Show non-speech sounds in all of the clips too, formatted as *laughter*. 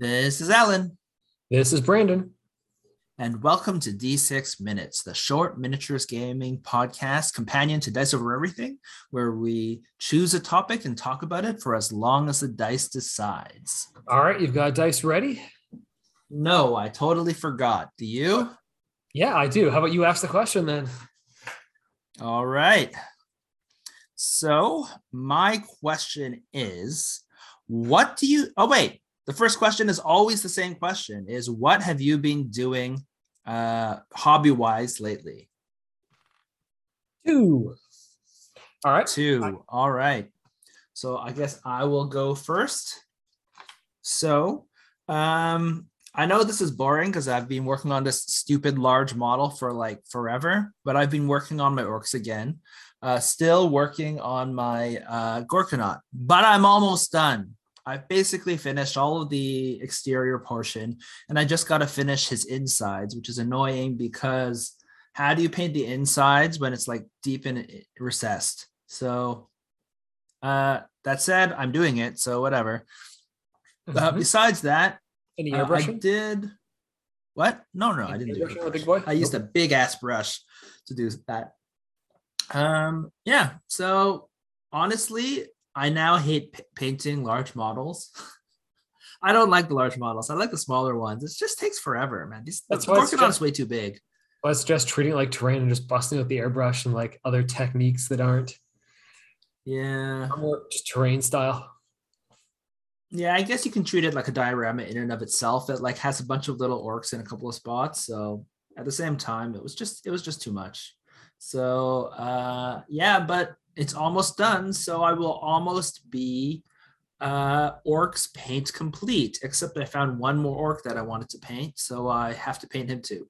This is Alan, This is Brandon. and welcome to D6 Minutes, the short miniatures gaming podcast companion to Dice Over Everything, where we choose a topic and talk about it for as long as the dice decides. All right, you've got dice ready? No, I totally forgot. Do you? Yeah, I do. How about you ask the question then? All right. So, my question is what do you Oh wait, the first question is always the same question is what have you been doing uh hobby-wise lately? Two. All right. Two. All right. So, I guess I will go first. So, um I know this is boring because I've been working on this stupid large model for like forever, but I've been working on my orcs again. Uh, still working on my uh, Gorkanaut, but I'm almost done. I've basically finished all of the exterior portion, and I just got to finish his insides, which is annoying because how do you paint the insides when it's like deep and recessed? So, uh, that said, I'm doing it, so whatever. Uh, Mhm. besides that, Any uh, I did. What? No, no, I didn't do it. big boy? I used a big ass brush to do that. Um, yeah. So honestly, I now hate p- painting large models. *laughs* I don't like the large models. I like the smaller ones. It just takes forever, man. These That's the why it's is way too big. I suggest treating it like terrain and just busting out the airbrush and like other techniques that aren't Yeah. more just terrain style. Yeah, I guess you can treat it like a diorama in and of itself. It like has a bunch of little orcs in a couple of spots. So at the same time, it was just it was just too much. So uh yeah, but it's almost done. So I will almost be uh orcs paint complete, except I found one more orc that I wanted to paint. So I have to paint him too.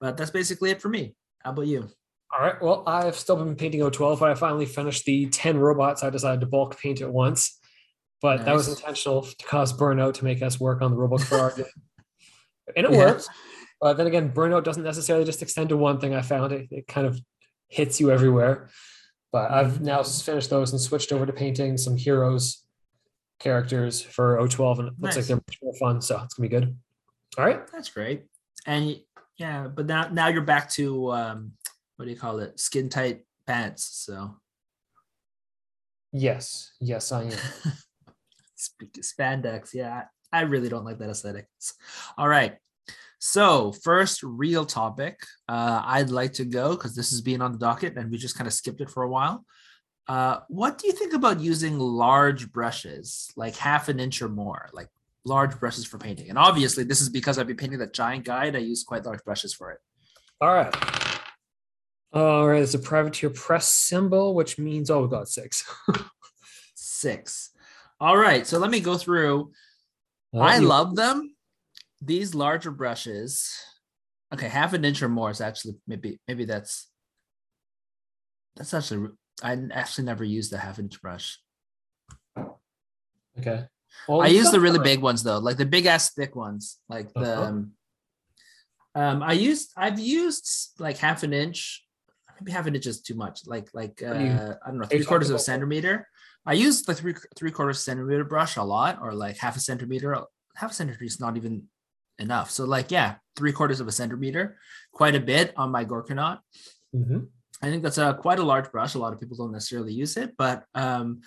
But that's basically it for me. How about you? All right. Well, I've still been painting O12, but I finally finished the 10 robots. I decided to bulk paint at once. But that was intentional to cause burnout to make us work on the robot for our *laughs* game. And it Yeah. worked. But then again, burnout doesn't necessarily just extend to one thing. I found it, it kind of hits you everywhere. But I've now finished those and switched over to painting some heroes characters for O12, and it looks like they're much more fun. So it's gonna be good. All right. That's great. And yeah, but now now you're back to um what do you call it? Skin tight pants. So Yes. Yes, I am. *laughs* Sp- spandex. Yeah, I really don't like that aesthetic. All right. So first real topic, uh, I'd like to go because this has been on the docket and we just kind of skipped it for a while. Uh, what do you think about using large brushes, like half an inch or more, like large brushes for painting? And obviously, this is because I've been painting that giant guy and I use quite large brushes for it. All right. All right. It's a privateer press symbol, which means, oh, we got six. *laughs* Six. All right. So let me go through. Uh, I you- love them. These larger brushes. Okay, half an inch or more is actually maybe maybe that's that's actually I actually never used the half inch brush. Okay. Well, I use the really big ones though, like the big ass thick ones, like the. Uh-huh. Um, um, I used I've used like half an inch, maybe half an inch is too much. Like like uh, I don't know, three quarters of a centimeter. I use the three three quarters centimeter brush a lot, or like half a centimeter. Half a centimeter is not even enough. So like yeah, three quarters of a centimeter, quite a bit on my Gorkanaut. Mhm. I think that's a quite a large brush. A lot of people don't necessarily use it, but um,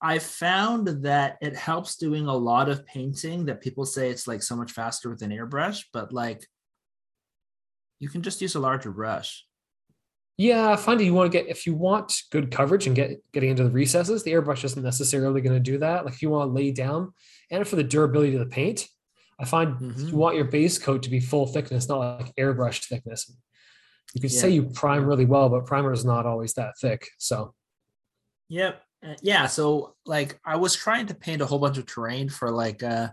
I found that it helps doing a lot of painting. That people say it's like so much faster with an airbrush, but like you can just use a larger brush. Yeah, I find you want to get if you want good coverage and get getting into the recesses, the airbrush isn't necessarily going to do that. Like if you want to lay down and for the durability of the paint, I find Mhm. you want your base coat to be full thickness, not like airbrush thickness. You could say you prime really well, but primer is not always that thick. So Yep. Uh, Yeah. So like I was trying to paint a whole bunch of terrain for like uh,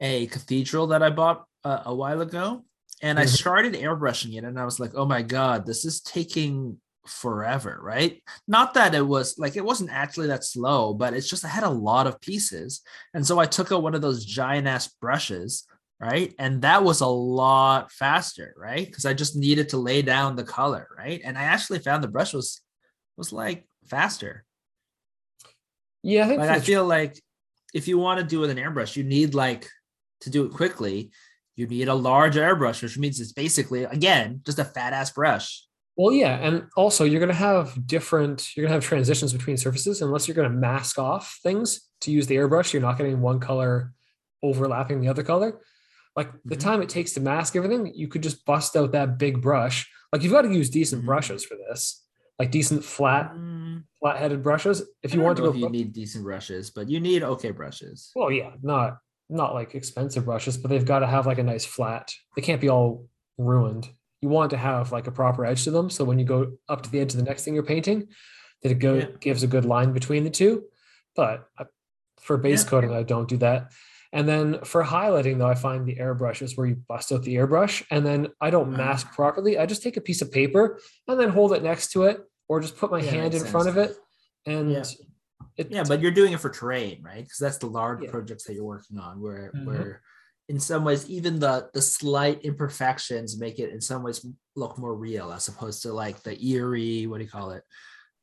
a cathedral that I bought uh, a while ago. And I Mhm. started airbrushing it and I was like, oh my God, this is taking forever, right? Not that it was like it wasn't actually that slow, but it's just I had a lot of pieces. And so I took out one of those giant ass brushes, right? And that was a lot faster, right? Because I just needed to lay down the color, right? And I actually found the brush was was like faster. yeah, I Like I feel like if you want to do it with an airbrush, you need like to do it quickly, you need a large airbrush, which means it's basically again just a fat ass brush. Well, yeah, and also you're going to have different. You're going to have transitions between surfaces unless you're going to mask off things to use the airbrush. You're not getting one color overlapping the other color. Like the Mhm. time it takes to mask everything, you could just bust out that big brush. Like you've got to use decent Mhm. brushes for this, like decent flat, Mm, flat-headed brushes. If I you don't want to go, if you need decent brushes, but you need okay brushes. well, yeah, not not like expensive brushes, but they've got to have like a nice flat. They can't be all ruined. You want to have like a proper edge to them, so when you go up to the edge of the next thing you're painting, that it go, Yeah. gives a good line between the two. But uh, for base Yeah. coating, I don't do that. And then for highlighting, though, I find the airbrush is where you bust out the airbrush, and then I don't Ah. mask properly. I just take a piece of paper and then hold it next to it, or just put my Yeah, hand in makes front of it, and Yeah. it, Yeah, but you're doing it for terrain, right? Because that's the large Yeah. projects that you're working on, where Mhm. where in some ways even the the slight imperfections make it in some ways look more real as opposed to like the eerie what do you call it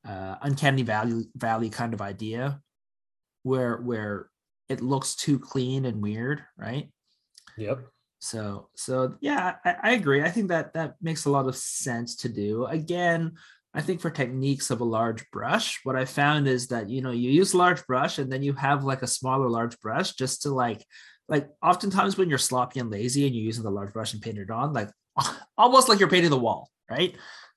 uh uncanny valley valley kind of idea where where it looks too clean and weird right? Yep. so so yeah I, I agree. I think that that makes a lot of sense to do. Again i think for techniques of a large brush what i found is that you know you use large brush and then you have like a smaller large brush just to like like oftentimes when you're sloppy and lazy and you're using the large brush and paint it on like *laughs* almost like you're painting the wall right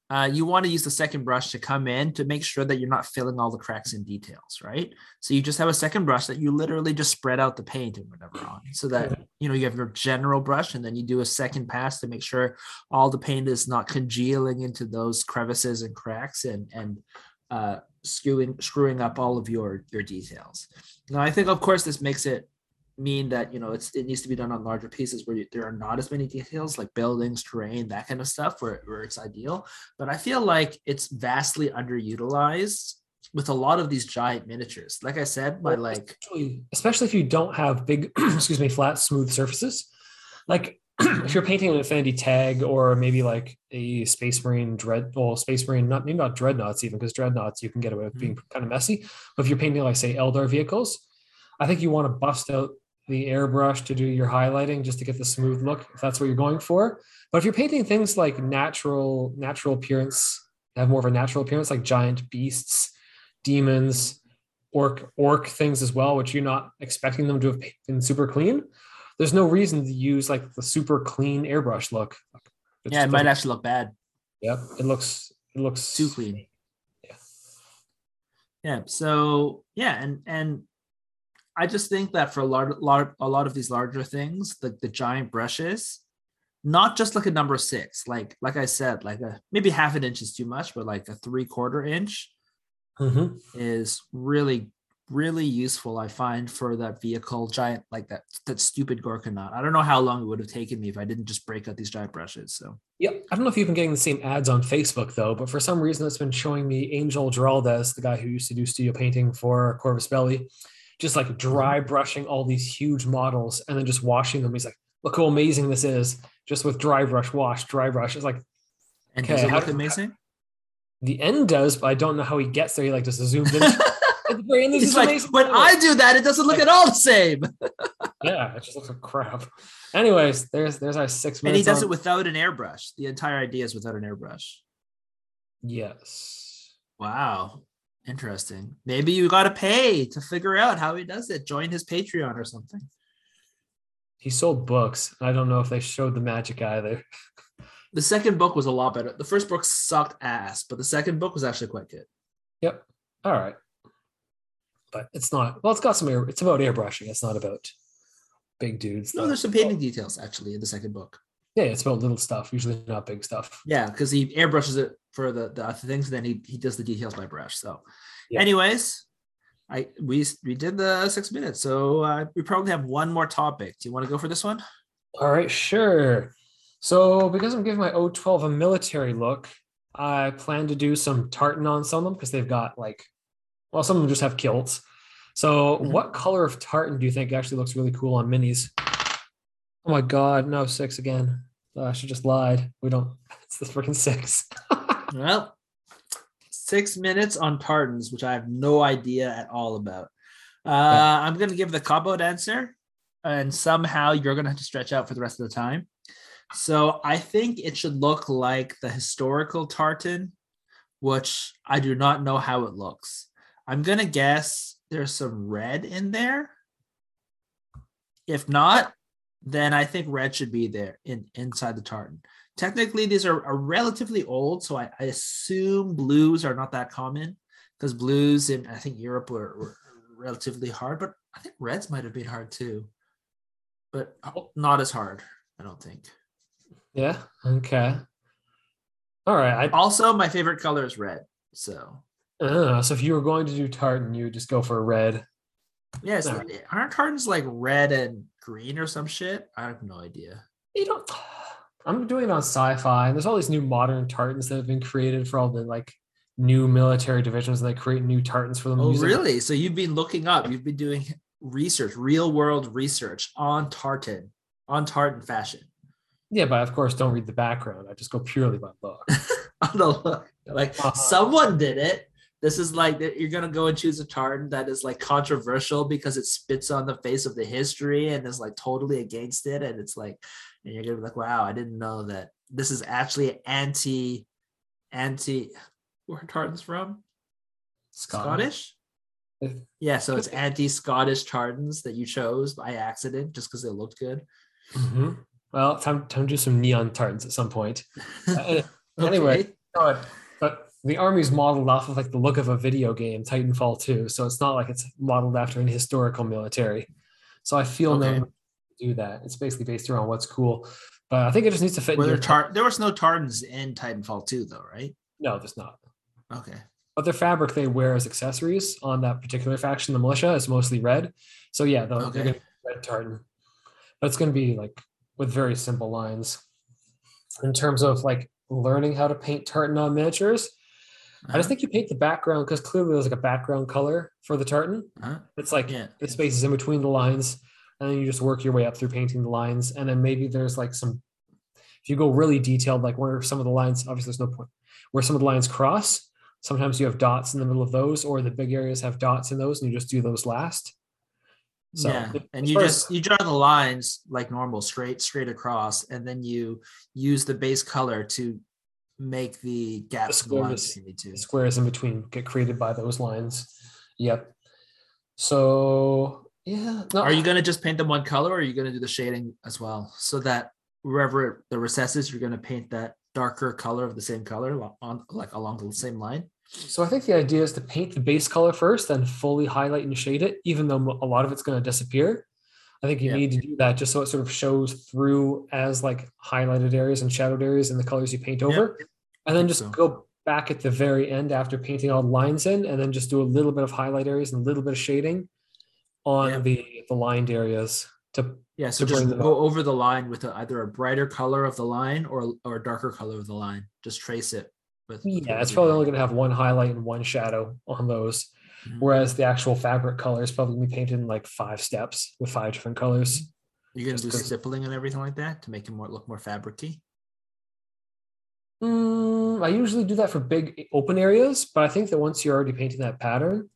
uh, you want to use the second brush to come in to make sure that you're not filling all the cracks and details, right? So you just have a second brush that you literally just spread out the paint and whatever on, so that you know you have your general brush, and then you do a second pass to make sure all the paint is not congealing into those crevices and cracks and and uh, screwing screwing up all of your your details. Now I think of course this makes it mean that you know it's it needs to be done on larger pieces where you, there are not as many details like buildings terrain that kind of stuff where, where it's ideal but i feel like it's vastly underutilized with a lot of these giant miniatures like i said my like especially, especially if you don't have big, *clears throat* excuse me, flat, smooth surfaces. Like *clears throat* if you're painting an Infinity Tag or maybe like a Space Marine Dread, well, Space Marine, not maybe not Dreadnoughts even, because Dreadnoughts you can get away with hmm. being kind of messy. But if you're painting like say Eldar vehicles, I think you want to bust out the airbrush to do your highlighting just to get the smooth look if that's what you're going for. But if you're painting things like natural, natural appearance, have more of a natural appearance, like giant beasts, demons, orc orc things as well, which you're not expecting them to have been super clean. There's no reason to use like the super clean airbrush look. It yeah it might actually look bad Yep, it looks it looks too clean Yeah. yeah so yeah and and i just think that for a lot, lot a lot of these larger things the, the giant brushes not just like a number six like like i said like a maybe half an inch is too much but like a three quarter inch Mhm. is really really useful i find for that vehicle giant like that that stupid gorkanaut i don't know how long it would have taken me if i didn't just break out these giant brushes so. Yeah, I don't know if you've been getting the same ads on Facebook though, but for some reason it's been showing me Angel Giraldez, the guy who used to do studio painting for Corvus Belli, just like dry brushing all these huge models and then just washing them. He's like, look how amazing this is, just with dry brush, wash, dry brush. It's like and does Okay, it how look does- amazing the end does, but I don't know how he gets there. He like just zoomed in. At the very end, it's like amazing when i do that it doesn't look at all the same *laughs* yeah, it just looks like crap. Anyways, there's there's our six minutes. and he does it without an airbrush the entire idea is without an airbrush yes. wow interesting maybe you got to pay to figure out how he does it join his patreon or something He sold books. I don't know if they showed the magic either. *laughs* the second book was a lot better the first book sucked ass but the second book was actually quite good Yep. All right. But it's not. Well, it's got some air. It's about airbrushing. It's not about big dudes. no there's some painting details actually in the second book Yeah, it's about little stuff. Usually not big stuff. Yeah, because he airbrushes it for the, the other things, then he, he does the details by brush. So, Yeah. anyways, I we we did the six minutes, so uh, we probably have one more topic. Do you want to go for this one? All right, sure. So because I'm giving my O12 a military look, I plan to do some tartan on some of them because they've got like, well, some of them just have kilts. So Mhm. what color of tartan do you think actually looks really cool on minis? Oh my God, no, six again. I should just lied. We don't, *laughs* it's the freaking six. *laughs* Well, six minutes on tartans, which I have no idea at all about. Uh, I'm gonna give the out answer. and somehow you're gonna have to stretch out for the rest of the time. So I think it should look like the historical tartan, which I do not know how it looks. I'm gonna guess there's some red in there. If not, then I think red should be there in inside the tartan. Technically, these are, are relatively old, so I, I assume blues are not that common because blues in I think Europe were, were relatively hard, but I think reds might have been hard too, but not as hard. I don't think. Yeah. Okay. All right. I, Also, my favorite color is red. So uh, so if you were going to do tartan, you would just go for a red. yes, Alright. aren't tartans like red and green or some shit? I have no idea. You don't. I'm doing it on sci-fi, and there's all these new modern tartans that have been created for all the like new military divisions. They create new tartans for them. Oh, using- really? So you've been looking up, you've been doing research, real world research on tartan, on tartan fashion. Yeah, but of course, don't read the background. I just go purely by look. *laughs* on the look. Like Uh-huh. someone did it. This is like you're gonna go and choose a tartan that is like controversial because it spits on the face of the history and is like totally against it. And it's like, and you're gonna be like, wow, I didn't know that this is actually anti, anti. Where tartans from? Scottish. Uh, Yeah, so it's anti-Scottish tartans that you chose by accident just because they looked good. Mhm. Well, time time to do some neon tartans at some point. *laughs* Uh, Anyway. Okay. but, but the army's modeled off of like the look of a video game, Titanfall 2. So it's not like it's modeled after an historical military. So I feel Okay. no do that. It's basically based around what's cool. But I think it just needs to fit. Were in there tar- there was no tartans in Titanfall 2 though, right? no, there's not. Okay. But their fabric they wear as accessories on that particular faction, the militia, is mostly red. So yeah, they're, they're gonna be red tartan. But it's gonna be like with very simple lines. In terms of like learning how to paint tartan on miniatures, I just Uh-huh. think you paint the background because clearly there's like a background color for the tartan. Uh-huh. It's like Yeah. the spaces in between the lines, and then you just work your way up through painting the lines. And then maybe there's like some, if you go really detailed, like where some of the lines, obviously there's no point, where some of the lines cross. Sometimes you have dots in the middle of those, or the big areas have dots in those, and you just do those last. So, yeah, and you just you draw the lines like normal, straight straight across, and then you use the base color to make the gaps the squares. if you need to. the squares in between get created by those lines. Yep. So yeah, no, Are you gonna just paint them one color, or are you gonna do the shading as well, so that wherever the recesses, you're gonna paint that darker color of the same color on like along the same line? So I think the idea is to paint the base color first, then fully highlight and shade it, even though a lot of it's going to disappear. I think you Yeah. need to do that just so it sort of shows through as like highlighted areas and shadowed areas in the colors you paint over. And then just so. go back at the very end after painting all the lines in, and then just do a little bit of highlight areas and a little bit of shading on Yeah. the the lined areas to Yeah, so To just go over the line with a, either a brighter color of the line or or a darker color of the line. Just trace it with. with yeah, it's probably only going to have one highlight and one shadow on those. Mhm. Whereas the actual fabric color is probably gonna be painted in like five steps with five different colors. You're gonna do do stippling and everything like that to make it more look more fabricy. Mm, I usually do that for big open areas, but I think that once you're already painting that pattern,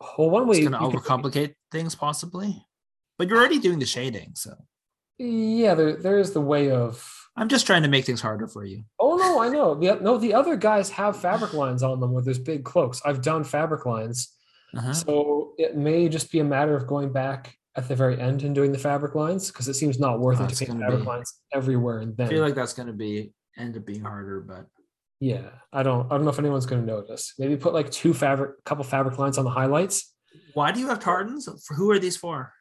well, one way It's gonna could- overcomplicate things possibly, but you're already doing the shading, so yeah, there there is the way of. I'm just trying to make things harder for you. Oh no, I know. The, no, the other guys have fabric lines on them where there's big cloaks. I've done fabric lines, Uh-huh. so it may just be a matter of going back at the very end and doing the fabric lines because it seems not worth Oh, it to paint fabric be- lines everywhere and I feel like that's gonna be end up being harder, but Yeah, I don't. I don't know if anyone's going to notice. Maybe put like two fabric, couple fabric lines on the highlights. why do you have tartans? For who are these for?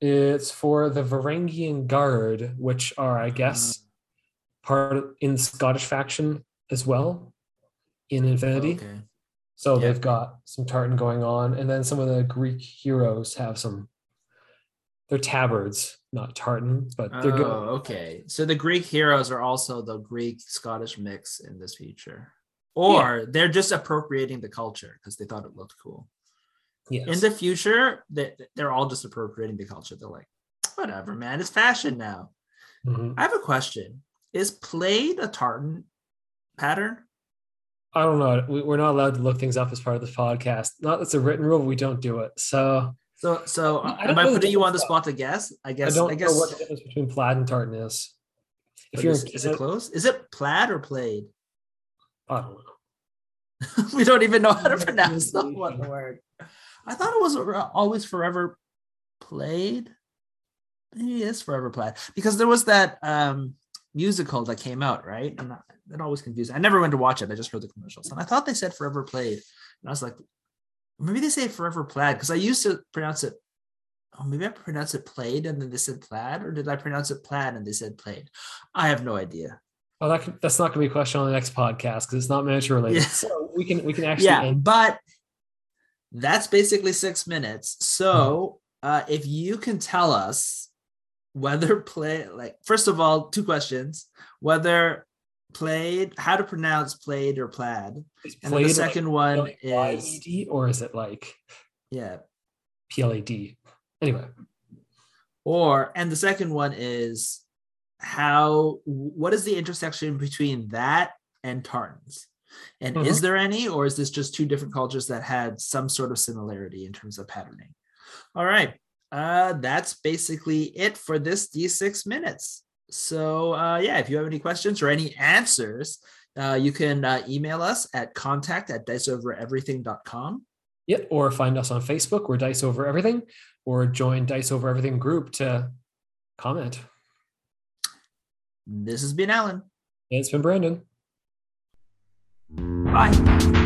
It's for the Varangian Guard, which are, I guess, mm. part of, in Scottish faction as well in Infinity. Okay. So Yeah. they've got some tartan going on, and then some of the Greek heroes have some. They're tabards, not tartan, but they're Oh, good. okay. So the Greek heroes are also the Greek Scottish mix in this feature, or they're just appropriating the culture because they thought it looked cool. Yes. In the future, they, they're all just appropriating the culture. They're like, whatever, man, it's fashion now. Mhm. I have a question: Is plaid a tartan pattern? I don't know. We- We're not allowed to look things up as part of this podcast. Not that's a written rule, but we don't do it. So So, so I don't am I know putting you on the spot to guess? I guess. I guess. don't I know what the difference between plaid and tartan is. If you're is, in is it close? Is it plaid or played? I don't know. *laughs* we don't even know how to pronounce the one word. I thought it was always forever played. Maybe it is forever plaid because there was that um musical that came out, right? And I- that always confused. I never went to watch it. I just heard the commercials, and I thought they said forever played, and I was like, maybe they say forever plaid because I used to pronounce it. Oh, maybe I pronounced it played and then they said plaid, or did I pronounce it plaid and they said played? I have no idea. Oh, that could, that's not going to be a question on the next podcast because it's not miniature related. Yeah. So we can we can *laughs* actually yeah end. but that's basically six minutes so uh if you can tell us whether play like first of all two questions whether played how to pronounce played or plaid. Is and then the second one like is Y-E-D, or is it like yeah. P L A D? Anyway, or and the second one is how what is the intersection between that and tartans? And is there any or is this just two different cultures that had some sort of similarity in terms of patterning? All right uh that's basically it for this d6 minutes so uh yeah if you have any questions or any answers uh, you can uh, email us at contact at diceovereverything.com yeah. Or find us on Facebook. We're Dice Over Everything, or join Dice Over Everything group to comment. this has been alan It's been Brandon. bye